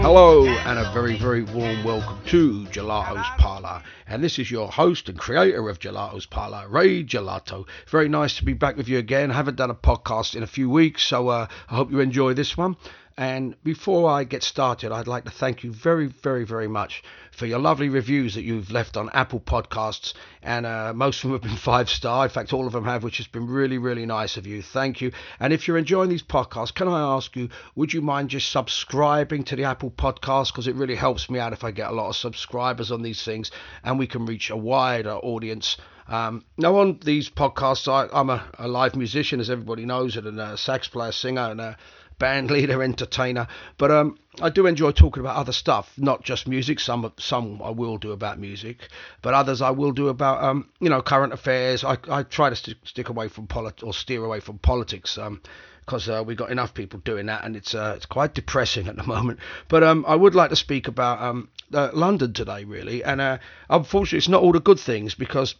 Hello, and a very, very warm welcome to Gelato's Parlour. And this is your host and creator of Gelato's Parlour, Ray Gelato. Very nice to be back with you again. I haven't done a podcast in a few weeks, so uh, I hope you enjoy this one. And before I get started, I'd like to thank you very, very, very much for your lovely reviews that you've left on Apple Podcasts. And uh, most of them have been five star. In fact, all of them have, which has been really, really nice of you. Thank you. And if you're enjoying these podcasts, can I ask you, would you mind just subscribing to the Apple Podcast? Because it really helps me out if I get a lot of subscribers on these things and we can reach a wider audience. Um, now, on these podcasts, I, am a, a, live musician, as everybody knows, and a sax player, singer, and a band leader, entertainer. But um, I do enjoy talking about other stuff, not just music. Some some I will do about music, but others I will do about um, you know current affairs. I, I try to st- stick away from politics or steer away from politics. Um, because uh, we've got enough people doing that, and it's uh, it's quite depressing at the moment. But um, I would like to speak about um, uh, London today, really, and uh, unfortunately, it's not all the good things because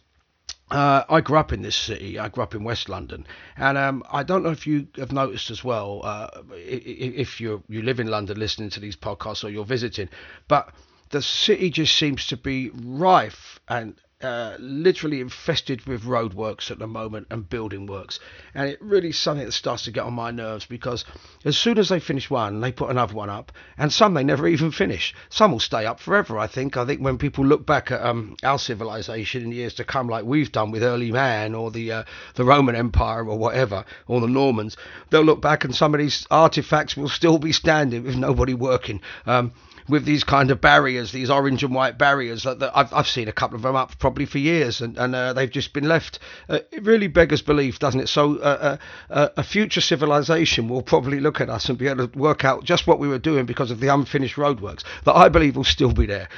uh, I grew up in this city. I grew up in West London, and um, I don't know if you have noticed as well, uh, if you you live in London, listening to these podcasts, or you're visiting, but the city just seems to be rife and uh, literally infested with roadworks at the moment and building works. And it really something that starts to get on my nerves because as soon as they finish one, they put another one up, and some they never even finish. Some will stay up forever, I think. I think when people look back at um, our civilization in years to come, like we've done with early man or the, uh, the Roman Empire or whatever, or the Normans, they'll look back and some of these artifacts will still be standing with nobody working. Um, with these kind of barriers, these orange and white barriers. That, that I've, I've seen a couple of them up probably for years, and, and uh, they've just been left. Uh, it really beggars belief, doesn't it? So uh, uh, uh, a future civilization will probably look at us and be able to work out just what we were doing because of the unfinished roadworks that I believe will still be there.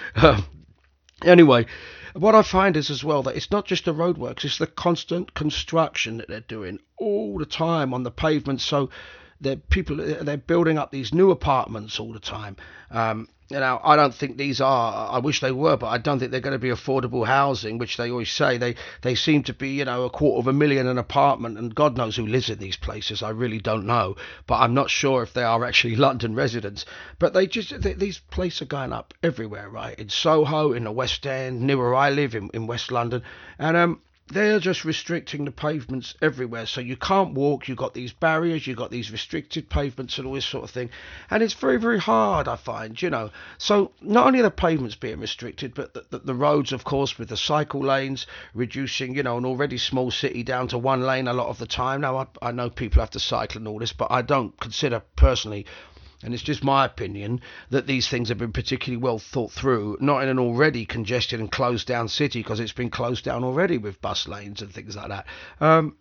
anyway what I find is as well that it's not just the roadworks, it's the constant construction that they're doing all the time on the pavement. So they're people they're building up these new apartments all the time. Um, you know, I don't think these are. I wish they were, but I don't think they're going to be affordable housing, which they always say. They they seem to be, you know, a quarter of a million an apartment, and God knows who lives in these places. I really don't know, but I'm not sure if they are actually London residents. But they just they, these places are going up everywhere, right? In Soho, in the West End, near where I live in, in West London, and um, they're just restricting the pavements everywhere. So you can't walk, you've got these barriers, you've got these restricted pavements and all this sort of thing. And it's very, very hard, I find, you know. So not only are the pavements being restricted, but the, the, the roads, of course, with the cycle lanes reducing, you know, an already small city down to one lane a lot of the time. Now, I, I know people have to cycle and all this, but I don't consider personally and it's just my opinion that these things have been particularly well thought through, not in an already congested and closed down city, because it's been closed down already with bus lanes and things like that. Um,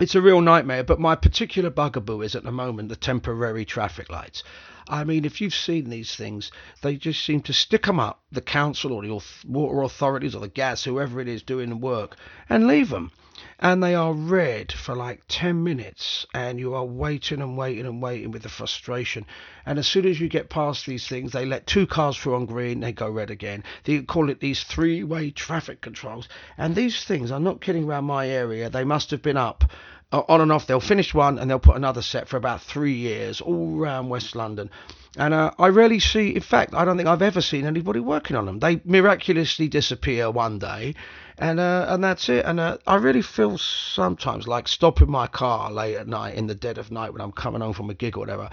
it's a real nightmare, but my particular bugaboo is at the moment the temporary traffic lights. I mean, if you've seen these things, they just seem to stick them up, the council or the water authorities or the gas, whoever it is doing the work, and leave them and they are red for like 10 minutes and you are waiting and waiting and waiting with the frustration. And as soon as you get past these things they let two cars through on green they go red again. They call it these three-way traffic controls. And these things i'm not kidding around my area they must have been up uh, on and off. They'll finish one and they'll put another set for about three years all around west london. And uh, I rarely see, in fact, I don't think I've ever seen anybody working on them. They miraculously disappear one day, and uh, and that's it. And uh, I really feel sometimes like stopping my car late at night, in the dead of night, when I'm coming home from a gig or whatever,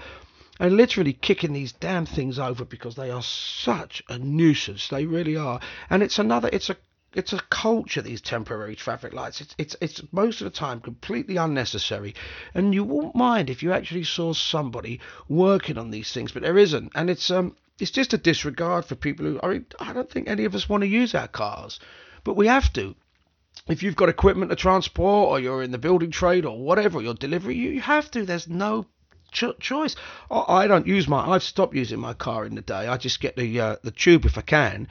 and literally kicking these damn things over because they are such a nuisance. They really are. And it's another, it's a it's a culture these temporary traffic lights it's it's it's most of the time completely unnecessary and you won't mind if you actually saw somebody working on these things but there isn't and it's um it's just a disregard for people who I mean I don't think any of us want to use our cars but we have to. If you've got equipment to transport or you're in the building trade or whatever your delivery you have to. There's no ch- choice. I don't use my I've stopped using my car in the day. I just get the uh, the tube if I can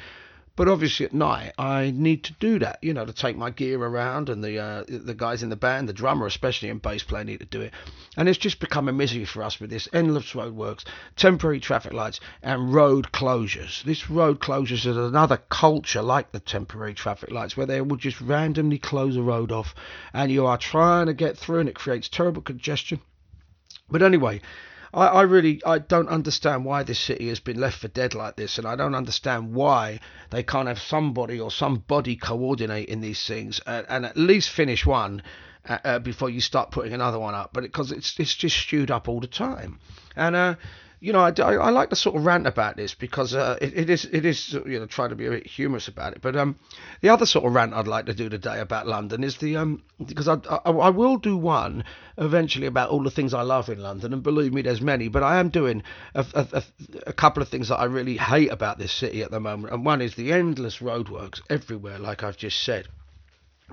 but obviously at night I need to do that, you know, to take my gear around, and the uh, the guys in the band, the drummer especially and bass player need to do it. And it's just become a misery for us with this endless roadworks, temporary traffic lights, and road closures. This road closures is another culture like the temporary traffic lights, where they will just randomly close a road off, and you are trying to get through, and it creates terrible congestion. But anyway, I, I really I don't understand why this city has been left for dead like this, and I don't understand why they can't have somebody or somebody coordinating these things and, and at least finish one uh, uh, before you start putting another one up. But because it, it's it's just stewed up all the time, and uh, you know, I, I, I, like to sort of rant about this because uh, it, it is it is you know trying to be a bit humorous about it. But um, the other sort of rant I'd like to do today about London is the um because I, I, I will do one eventually about all the things I love in London, and believe me, there's many. But I am doing a, a, a couple of things that I really hate about this city at the moment, and one is the endless roadworks everywhere, like I've just said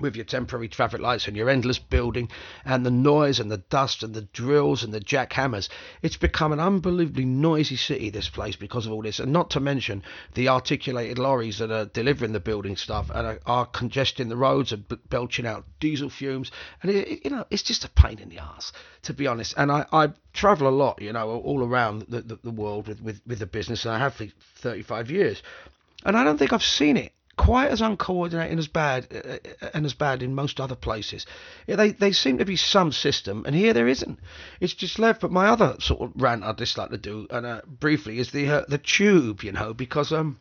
with your temporary traffic lights and your endless building and the noise and the dust and the drills and the jackhammers. It's become an unbelievably noisy city, this place, because of all this. And not to mention the articulated lorries that are delivering the building stuff and are, are congesting the roads and belching out diesel fumes. And, it, it, you know, it's just a pain in the ass, to be honest. And I, I travel a lot, you know, all around the, the, the world with, with, with the business, and I have for 35 years. And I don't think I've seen it quite as uncoordinated and as bad uh, uh, and as bad in most other places. They they seem to be some system, and here there isn't. It's just left. But my other sort of rant I'd just like to do, and uh, briefly, is the uh, the tube. You know, because um.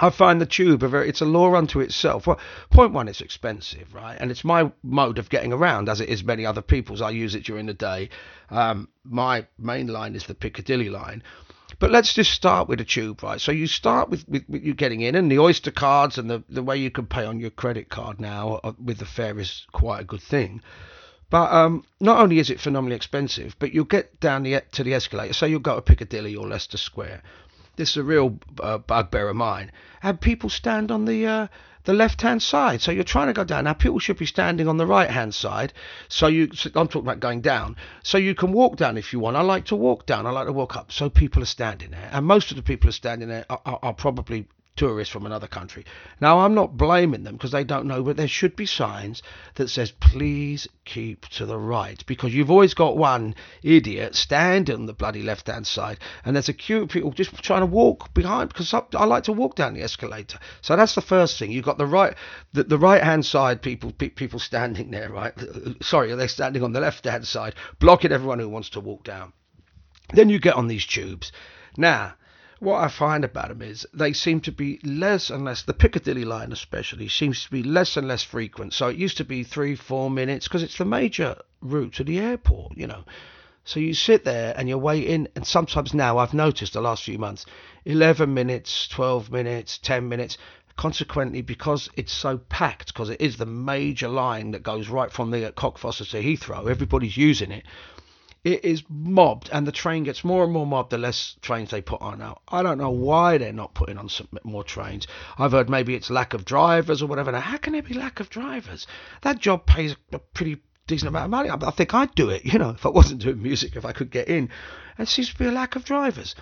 I find the tube a very, it's a law unto itself. Well, point one, it's expensive, right? And it's my mode of getting around, as it is many other people's. I use it during the day. Um, my main line is the Piccadilly line. But let's just start with a tube, right? So you start with, with, with, you getting in, and the Oyster cards and the, the way you can pay on your credit card now uh, with the fare is quite a good thing. But um, not only is it phenomenally expensive, but you'll get down the, to the escalator. Say you'll go to Piccadilly or Leicester Square. This is a real uh, bugbear of mine. And people stand on the uh, the left hand side. So you're trying to go down. Now people should be standing on the right hand side. So you, I'm talking about going down. So you can walk down if you want. I like to walk down. I like to walk up. So people are standing there, and most of the people are standing there are, are, are probably tourists from another country. Now, I'm not blaming them because they don't know, but there should be signs that says, please keep to the right, because you've always got one idiot standing on the bloody left-hand side, and there's a queue of people just trying to walk behind, because I like to walk down the escalator. So that's the first thing. You've got the right, the, the right-hand side people, people standing there, right? Sorry, they're standing on the left-hand side, blocking everyone who wants to walk down. Then you get on these tubes. Now, what I find about them is they seem to be less and less, the Piccadilly line especially, seems to be less and less frequent. So it used to be three, four minutes because it's the major route to the airport, you know. So you sit there and you're waiting, and sometimes now I've noticed the last few months 11 minutes, 12 minutes, 10 minutes. Consequently, because it's so packed, because it is the major line that goes right from the Cockfosters to Heathrow, everybody's using it it is mobbed, and the train gets more and more mobbed the less trains they put on. Now, I don't know why they're not putting on some more trains. I've heard maybe it's lack of drivers or whatever. Now, how can there be lack of drivers? That job pays a pretty decent amount of money. I think I'd do it, you know, if I wasn't doing music, if I could get in. It seems to be a lack of drivers.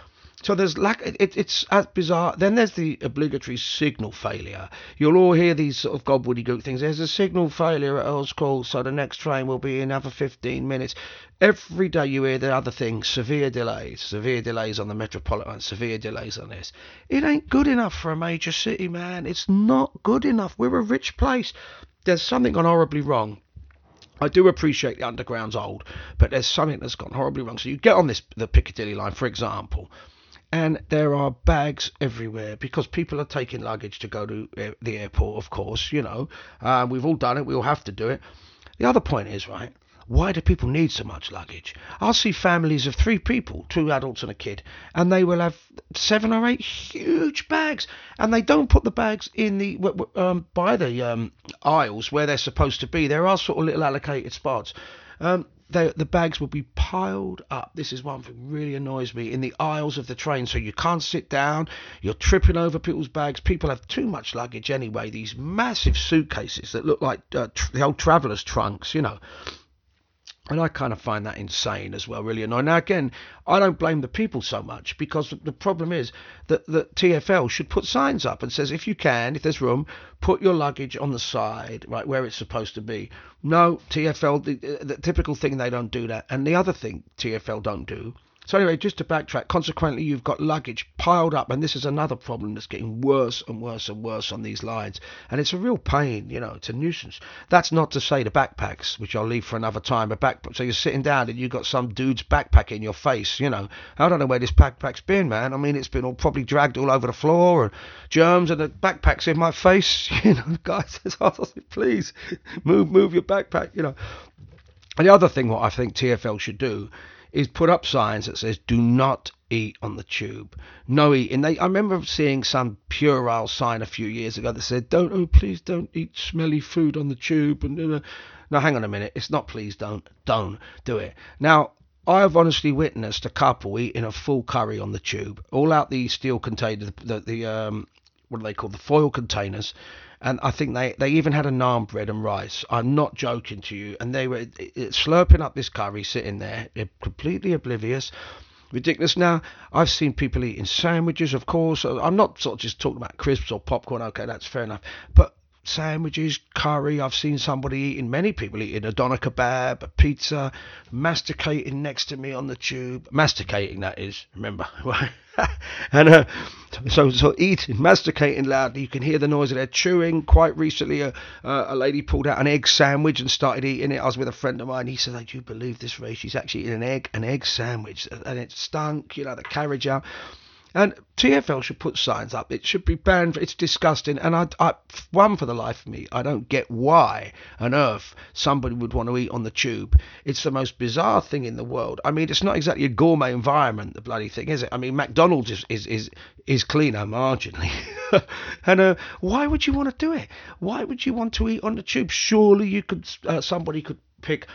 So there's lack. It, it's as bizarre. Then there's the obligatory signal failure. You'll all hear these sort of gobbledygook things. There's a signal failure at Earl's Court, so the next train will be in another 15 minutes. Every day you hear the other thing: severe delays, severe delays on the Metropolitan, severe delays on this. It ain't good enough for a major city, man. It's not good enough. We're a rich place. There's something gone horribly wrong. I do appreciate the underground's old, but there's something that's gone horribly wrong. So you get on this the Piccadilly line, for example and there are bags everywhere because people are taking luggage to go to the airport, of course, you know. Uh, we've all done it, we all have to do it. The other point is, right, why do people need so much luggage? I'll see families of three people, two adults and a kid, and they will have seven or eight huge bags, and they don't put the bags in the um, by the um, aisles where they're supposed to be. There are sort of little allocated spots. Um, the bags will be piled up. This is one thing really annoys me in the aisles of the train. So you can't sit down. You're tripping over people's bags. People have too much luggage anyway. These massive suitcases that look like uh, tr- the old travellers' trunks, you know. And I kind of find that insane as well, really annoying. Now, again, I don't blame the people so much because the problem is that the TFL should put signs up and says, if you can, if there's room, put your luggage on the side, right where it's supposed to be. No, TFL, the, the typical thing, they don't do that. And the other thing TFL don't do So anyway, just to backtrack, consequently, you've got luggage piled up, and this is another problem that's getting worse and worse and worse on these lines, and it's a real pain. You know, it's a nuisance. That's not to say the backpacks, which I'll leave for another time. A backpack. So you're sitting down and you've got some dude's backpack in your face. You know, I don't know where this backpack's been, man. I mean, it's been all probably dragged all over the floor and germs, and the backpack's in my face. You know, guys, oh, please move, move your backpack. You know. And the other thing, what I think TFL should do is put up signs that says "Do not eat on the tube." No eating. They, I remember seeing some puerile sign a few years ago that said, "Don't, oh please, don't eat smelly food on the tube." And uh, now, hang on a minute. It's not please, don't, don't do it. Now, I have honestly witnessed a couple eating a full curry on the tube, all out the steel container, the, the um, what do they call the foil containers, and I think they, they even had a naan bread and rice. I'm not joking to you. And they were slurping up this curry, sitting there, eh, completely oblivious. Ridiculous. Now, I've seen people eating sandwiches, of course. I'm not sort of just talking about crisps or popcorn. Okay, that's fair enough. But sandwiches, curry. I've seen somebody eating, many people eating a doner kebab, a pizza, masticating next to me on the tube. Masticating, that is, remember. and uh, so, so eating, masticating loudly. You can hear the noise of their chewing. Quite recently, a, uh, a lady pulled out an egg sandwich and started eating it. I was with a friend of mine. He said, "Do you believe this, Ray? She's actually eating an egg, an egg sandwich, and it stunk. You know, the carriage out." And TFL should put signs up. It should be banned. It's disgusting. And I, I, one for the life of me, I don't get why on earth somebody would want to eat on the tube. It's the most bizarre thing in the world. I mean, it's not exactly a gourmet environment, the bloody thing, is it? I mean, McDonald's is is is, is cleaner marginally. and uh, why would you want to do it? Why would you want to eat on the tube? Surely you could, uh, somebody could pick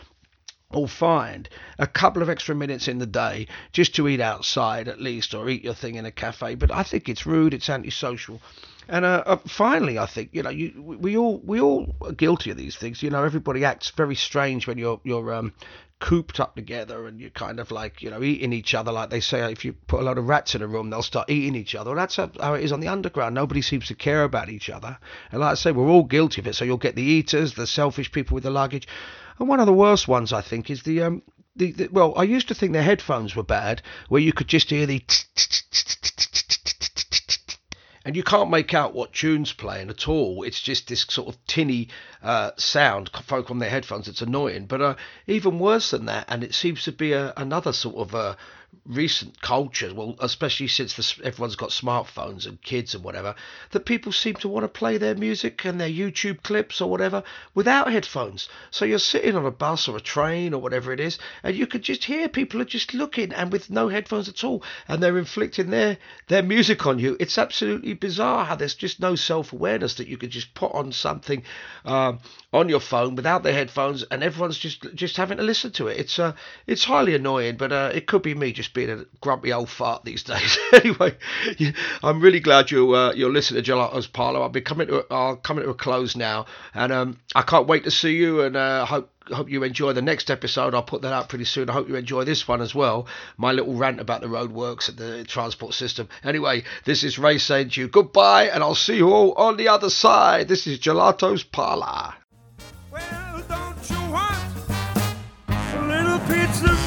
or find a couple of extra minutes in the day just to eat outside at least or eat your thing in a cafe. But I think it's rude, it's antisocial. And uh, uh, finally, I think you know, you, we all we all are guilty of these things. You know, everybody acts very strange when you're you're um, cooped up together and you're kind of like you know eating each other. Like they say, if you put a lot of rats in a room, they'll start eating each other. that's how it is on the underground. Nobody seems to care about each other. And like I say, we're all guilty of it. So you'll get the eaters, the selfish people with the luggage. And one of the worst ones, I think, is the um, the, the well, I used to think the headphones were bad, where you could just hear the and you can't make out what tune's playing at all. It's just this sort of tinny uh, sound, folk on their headphones. It's annoying, but uh, even worse than that, and it seems to be a, another sort of uh, recent culture, well, especially since the, everyone's got smartphones and kids and whatever, that people seem to want to play their music and their YouTube clips or whatever without headphones. So you're sitting on a bus or a train or whatever it is, and you could just hear people are just looking and with no headphones at all, and they're inflicting their their music on you. It's absolutely bizarre how there's just no self awareness that you could just put on something um, on your phone without the headphones, and everyone's just just having to listen to it. It's uh, it's highly annoying, but uh, it could be me just being a grumpy old fart these days. anyway, I'm really glad you uh, you're listening to Gelato's Parlour. I'll be coming to I'll coming to a close now, and um, I can't wait to see you, and uh, hope hope you enjoy the next episode. I'll put that out pretty soon. I hope you enjoy this one as well. My little rant about the roadworks and the transport system. Anyway, this is Ray saying to you goodbye, and I'll see you all on the other side. This is Gelato's Parlour. Well, don't you want a little pizza?